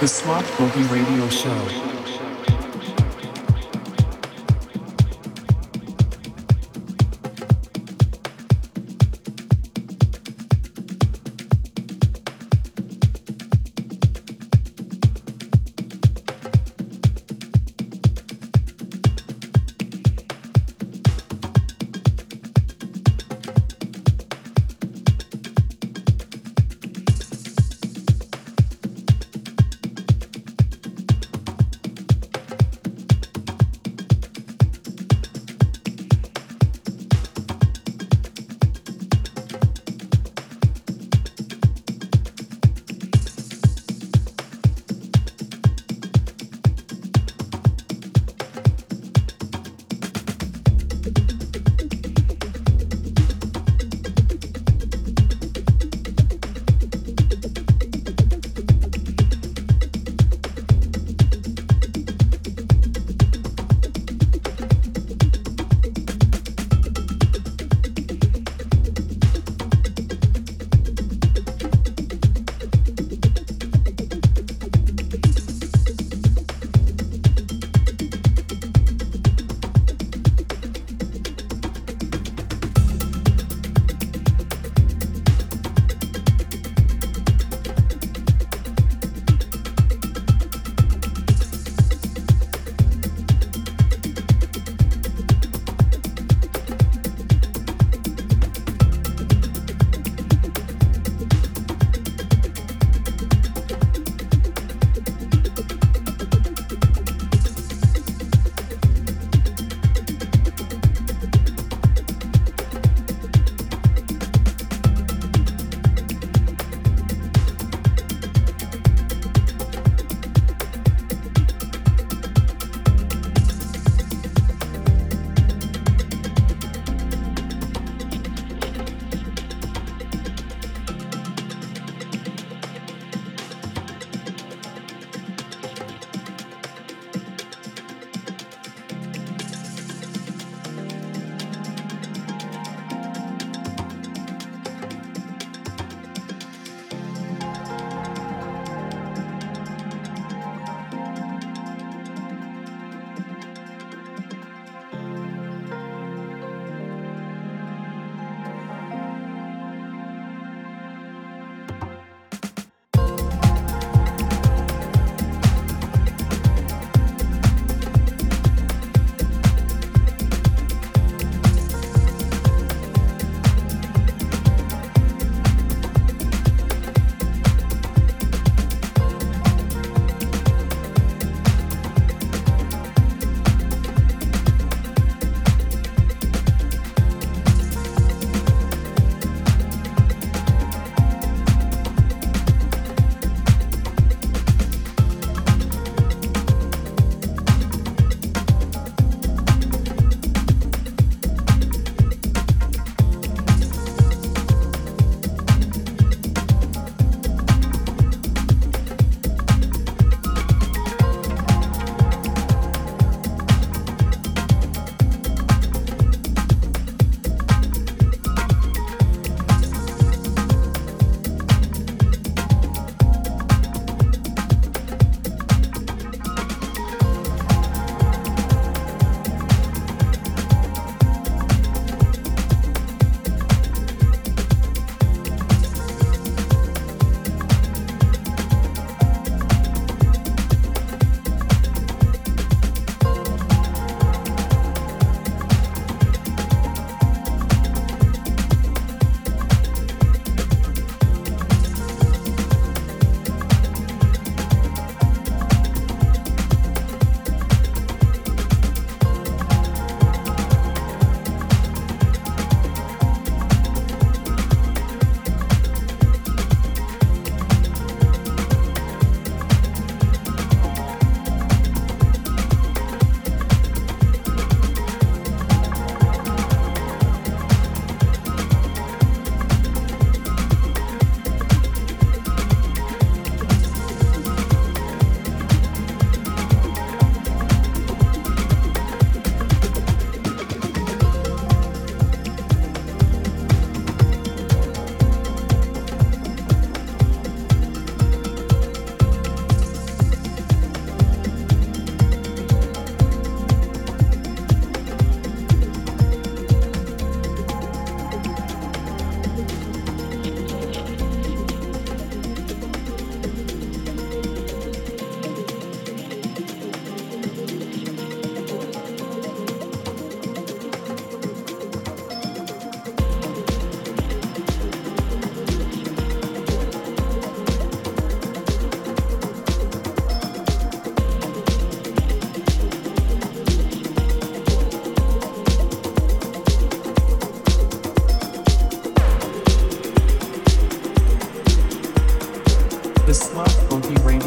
The Smart Boogie Radio Show.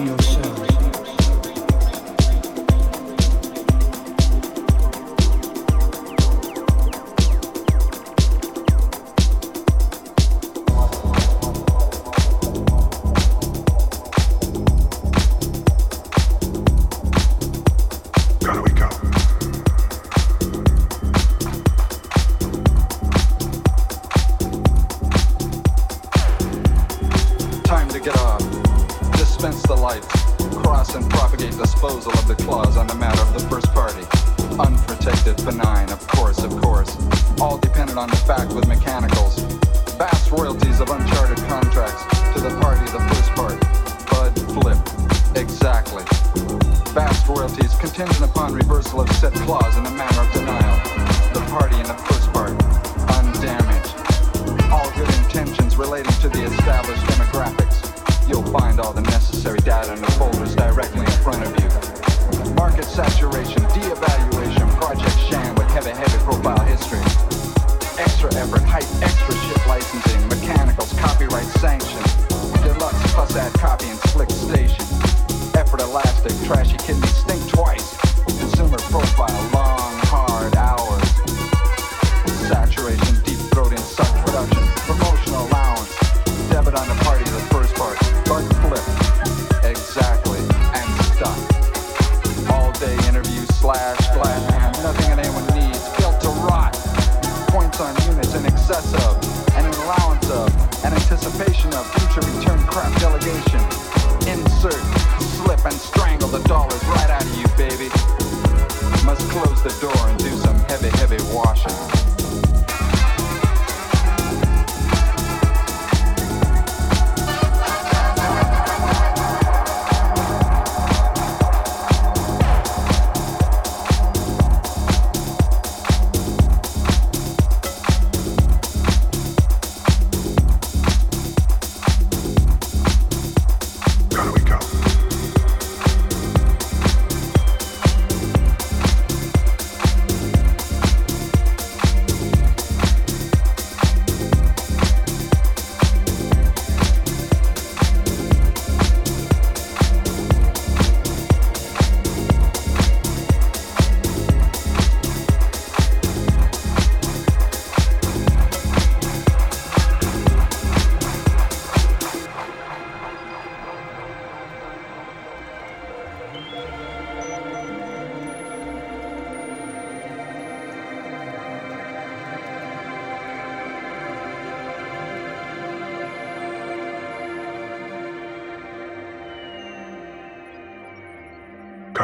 Radio Show.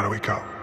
we go?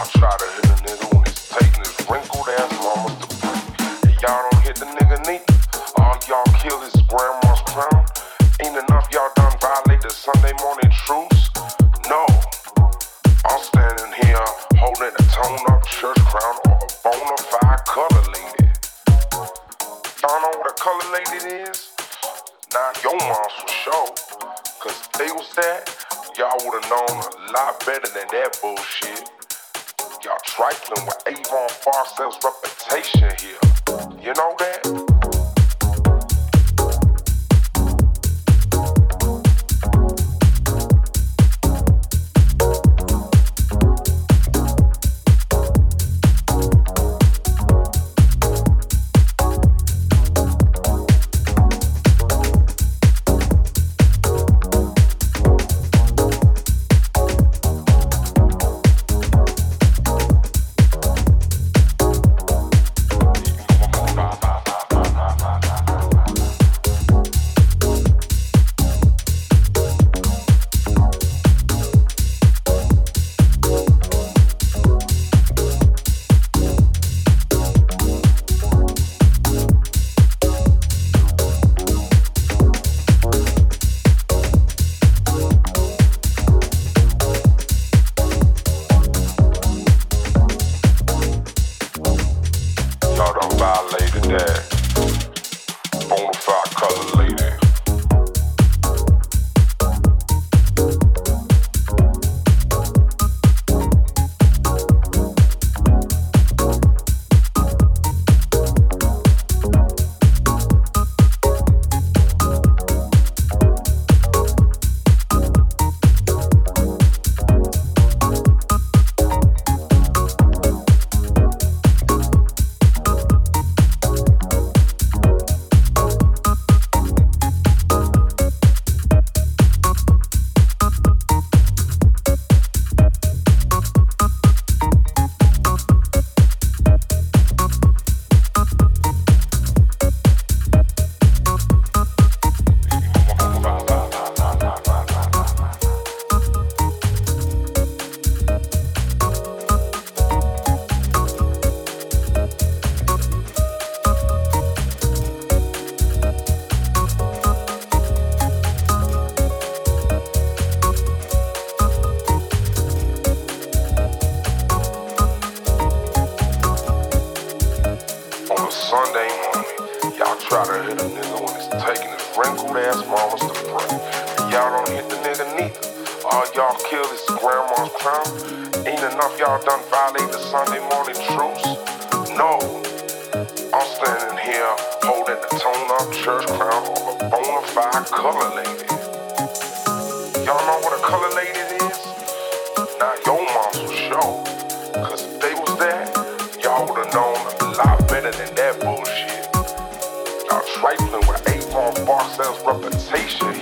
outside of his all y'all kill is grandma's crown. Ain't enough y'all done violate the Sunday morning truce. No, I'm standing here holding the tone up church crown on a bona fide color lady. Y'all know what a color lady is? Now your moms for sure. Cause if they was there, y'all would have known a lot better than that bullshit. Y'all trifling with Avon Barksdale's reputation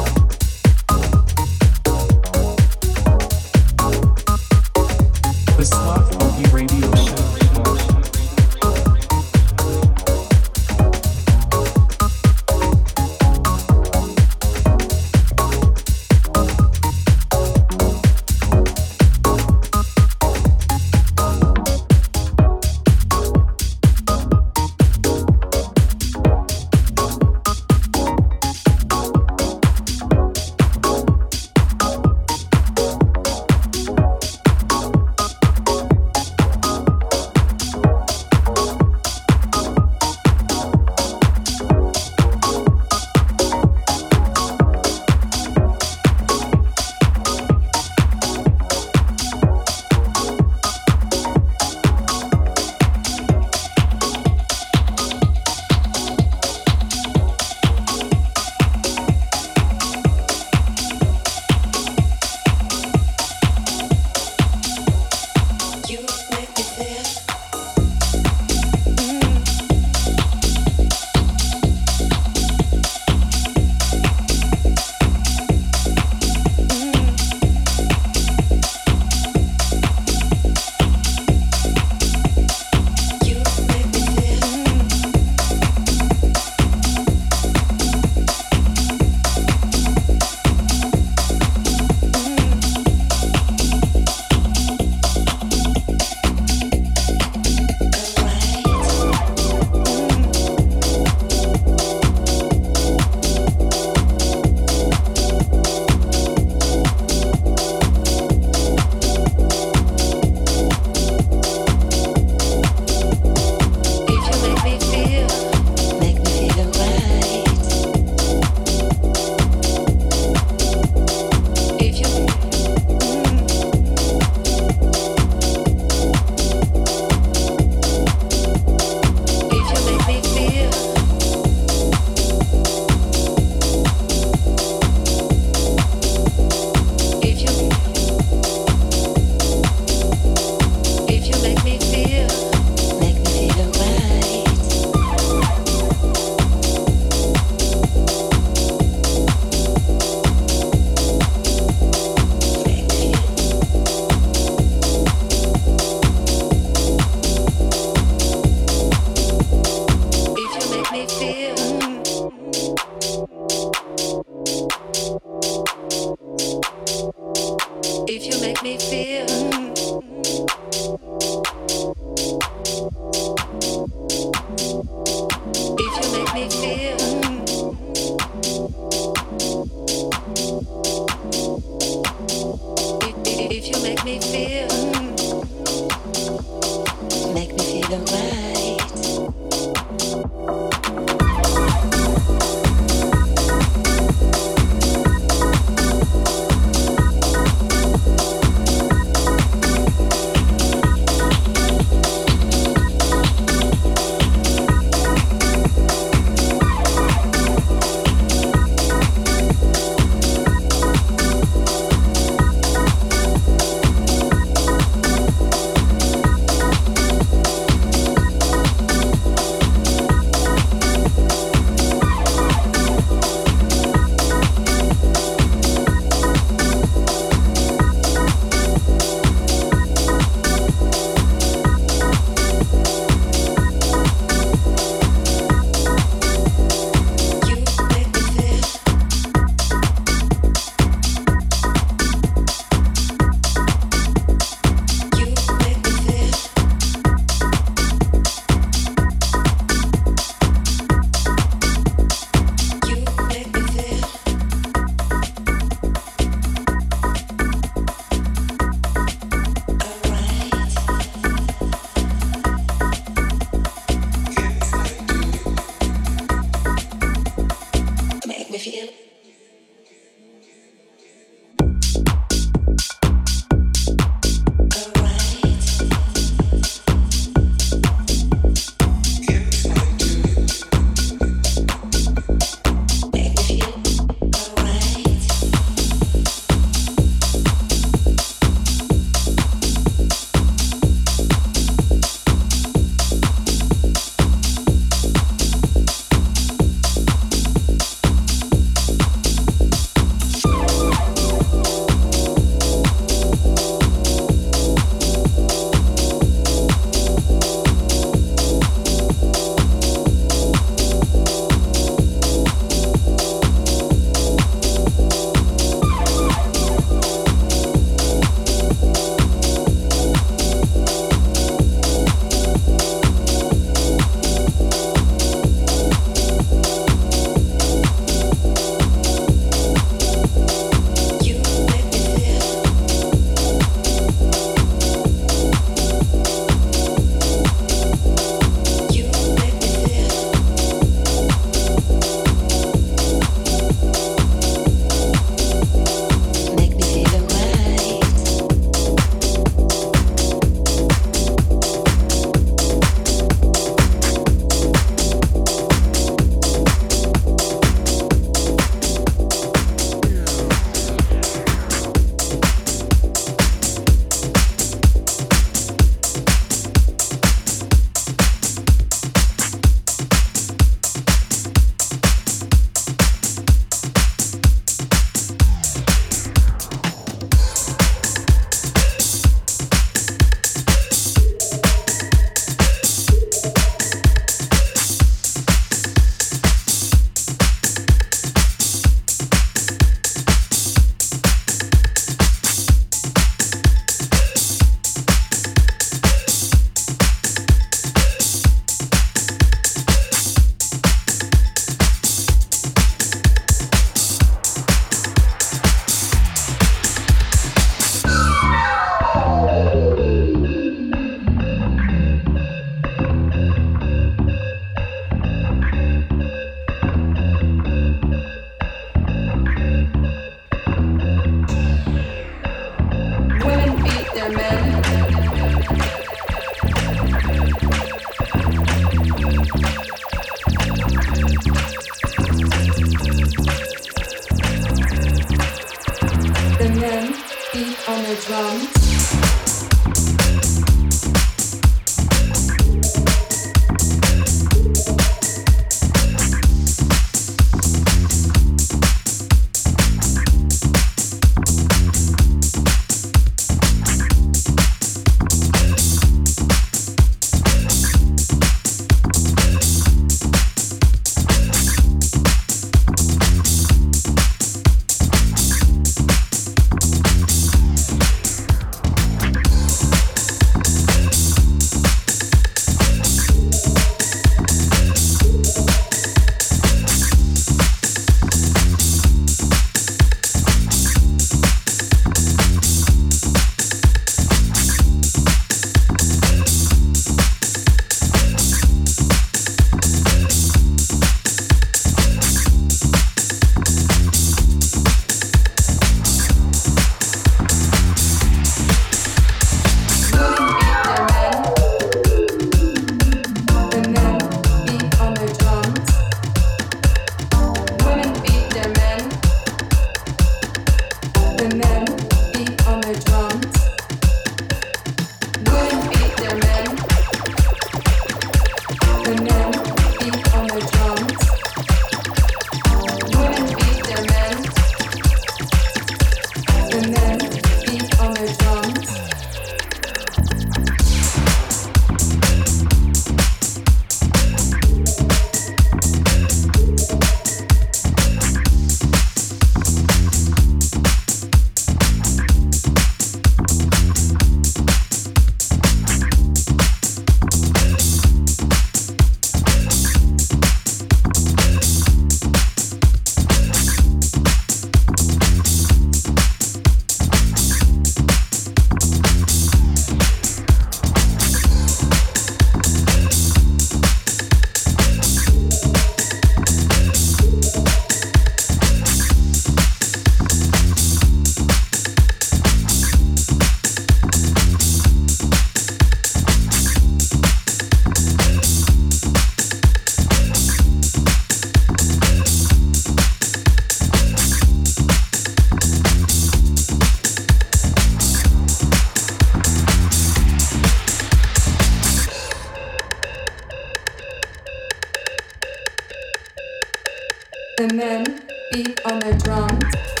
The men beat on the drums.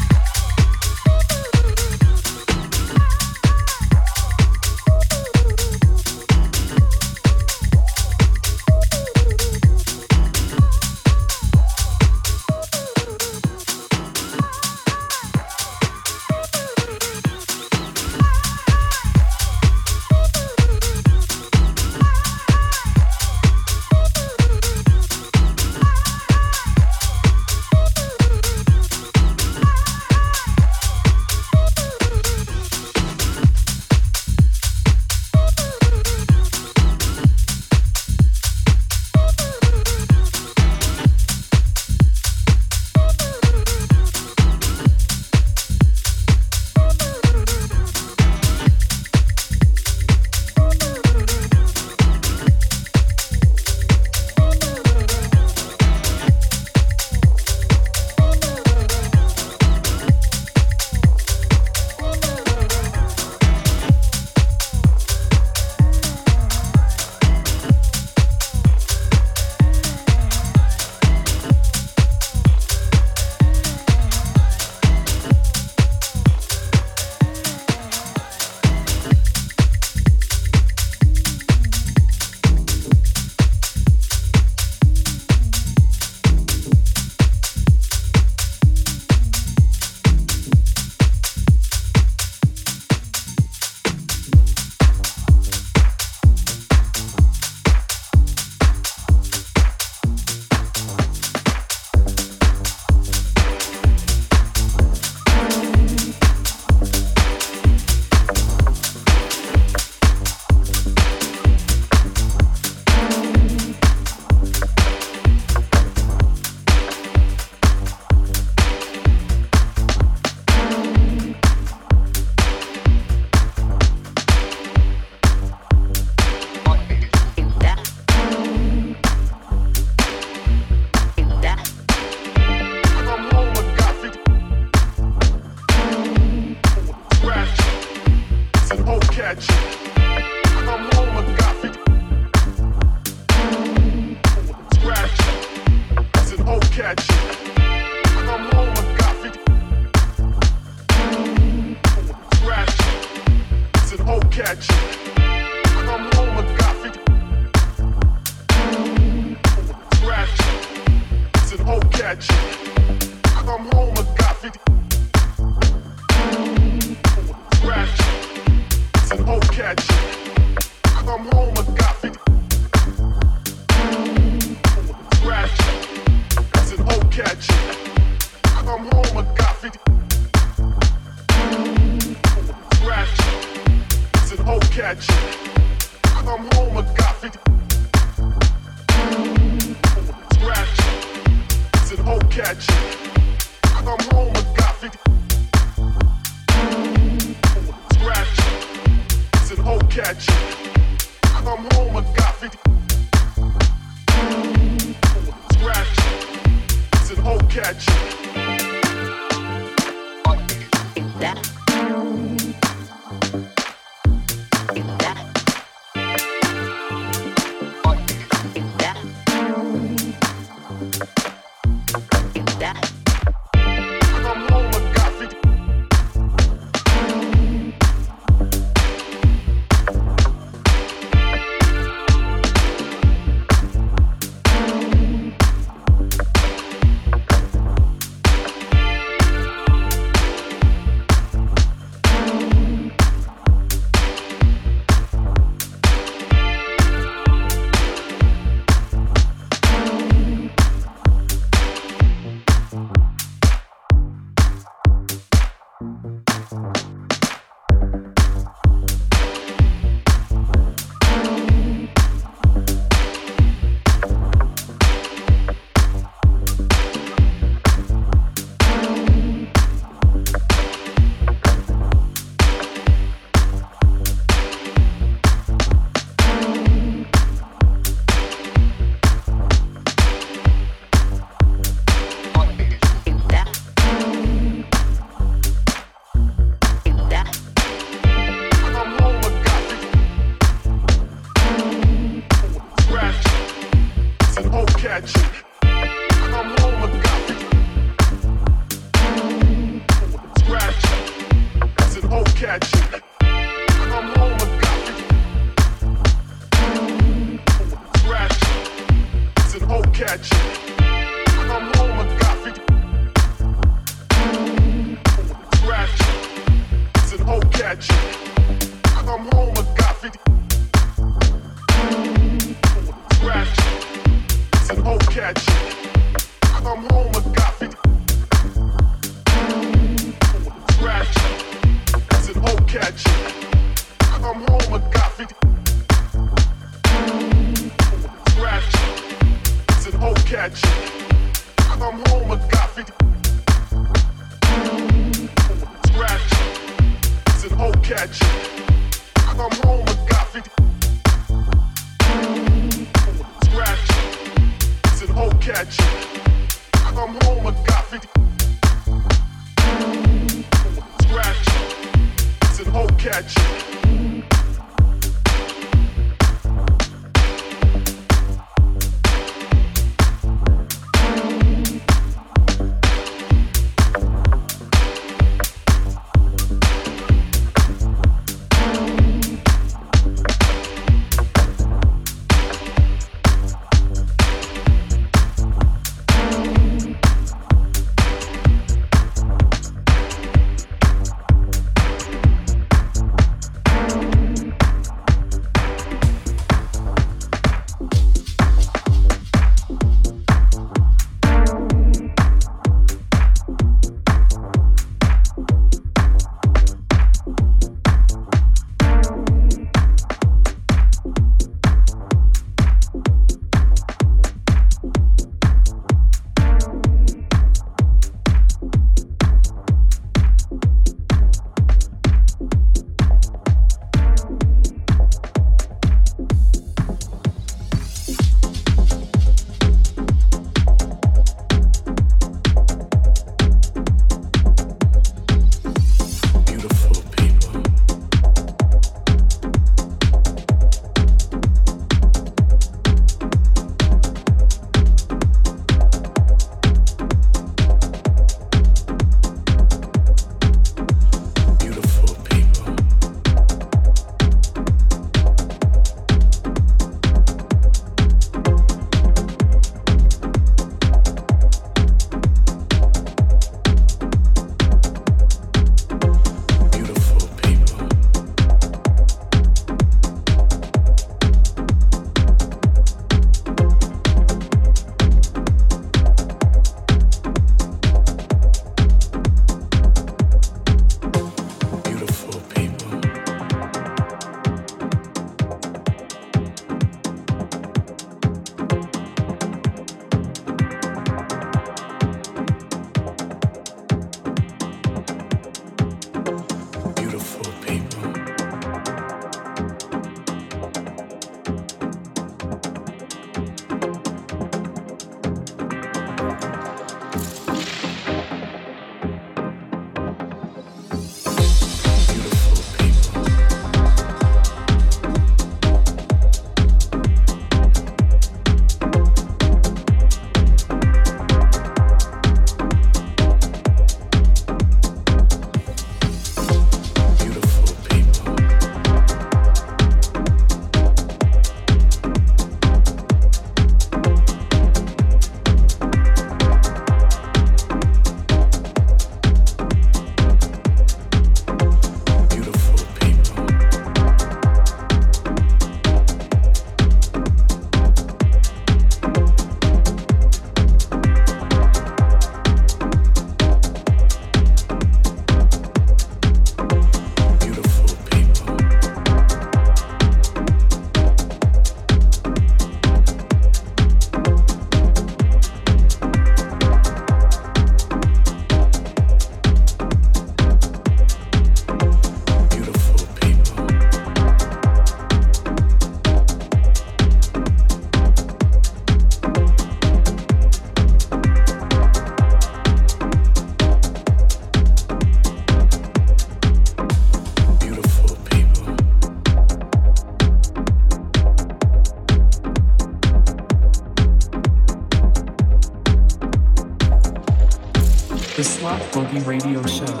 Radio Show.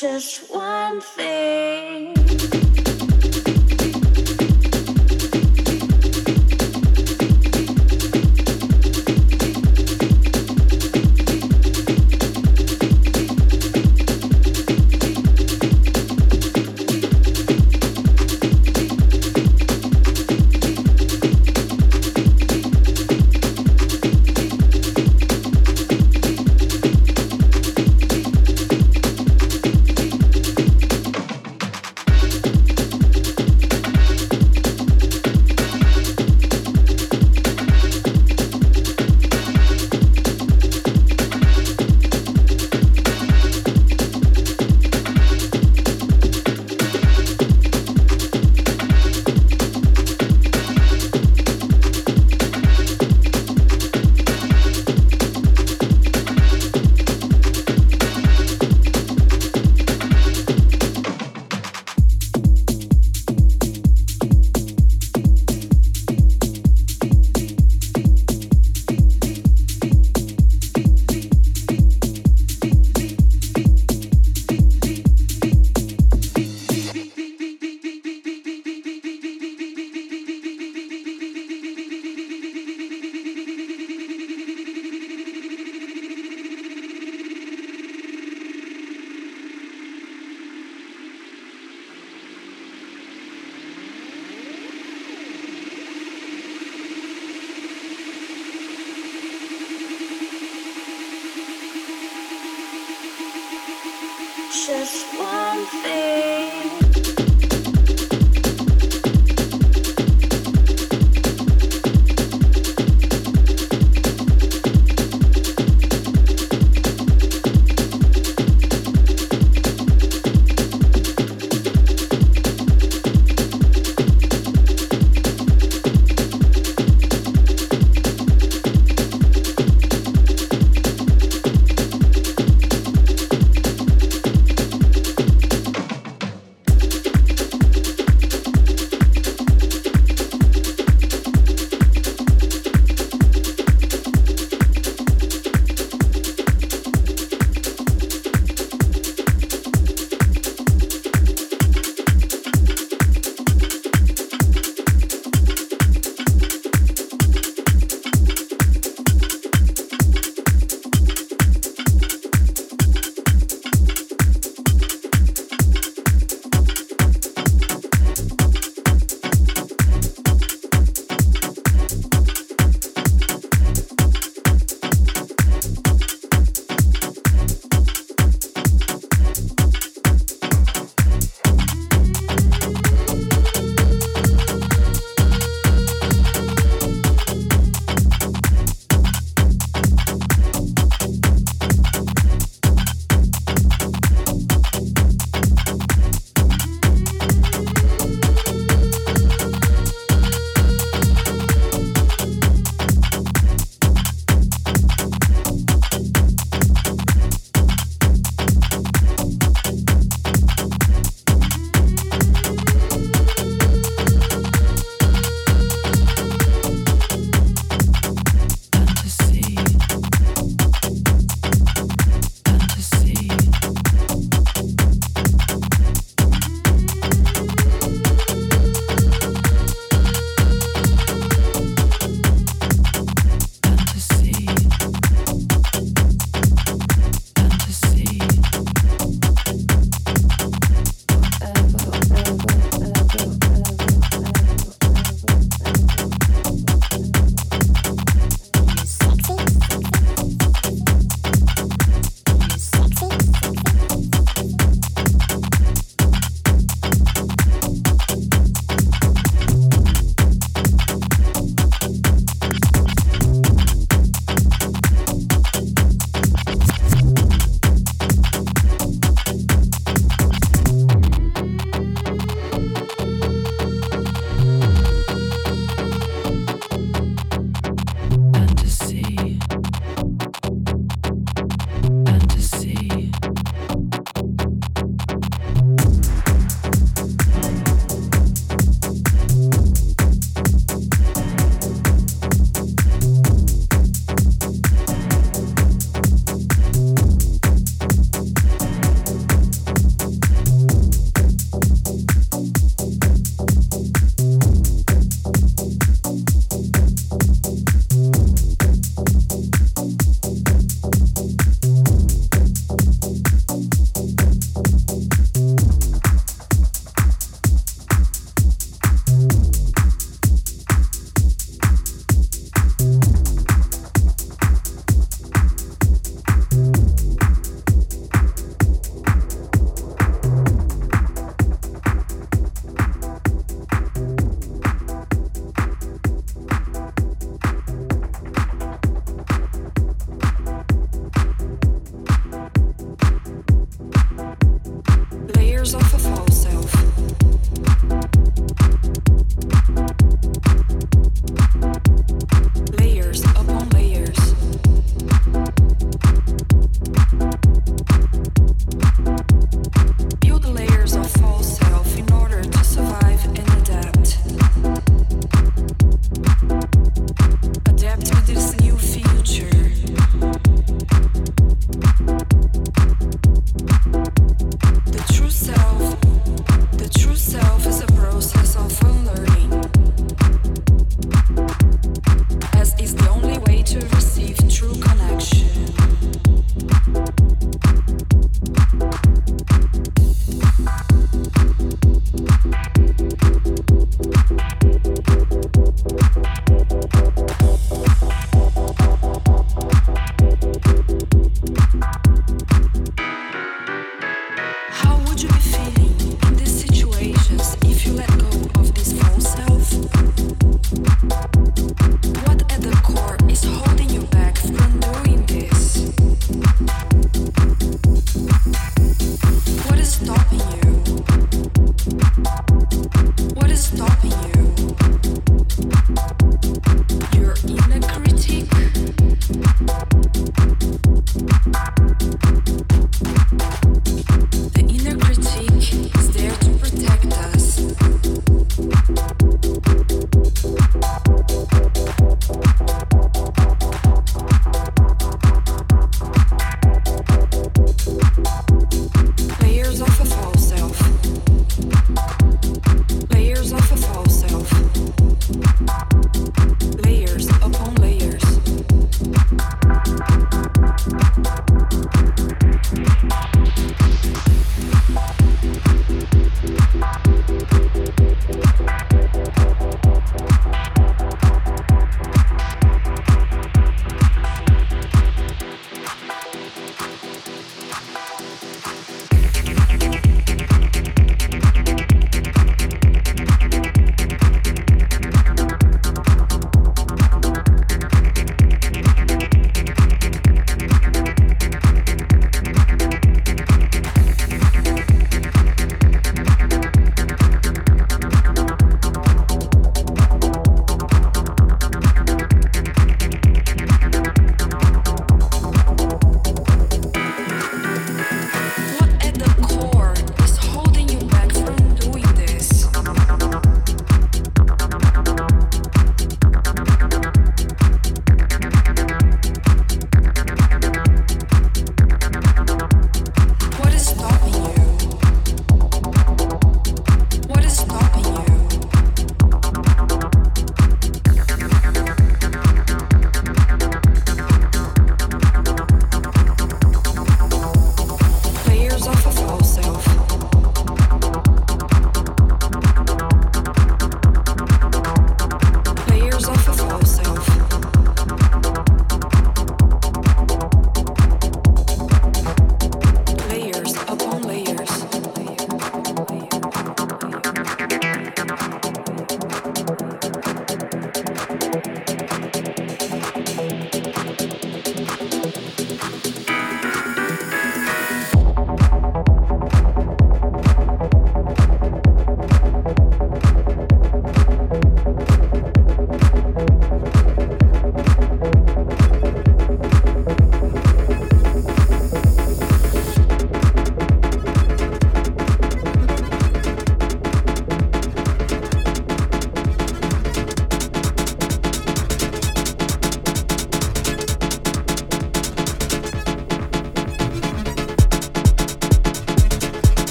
just one thing.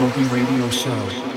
Boogie Radio Show.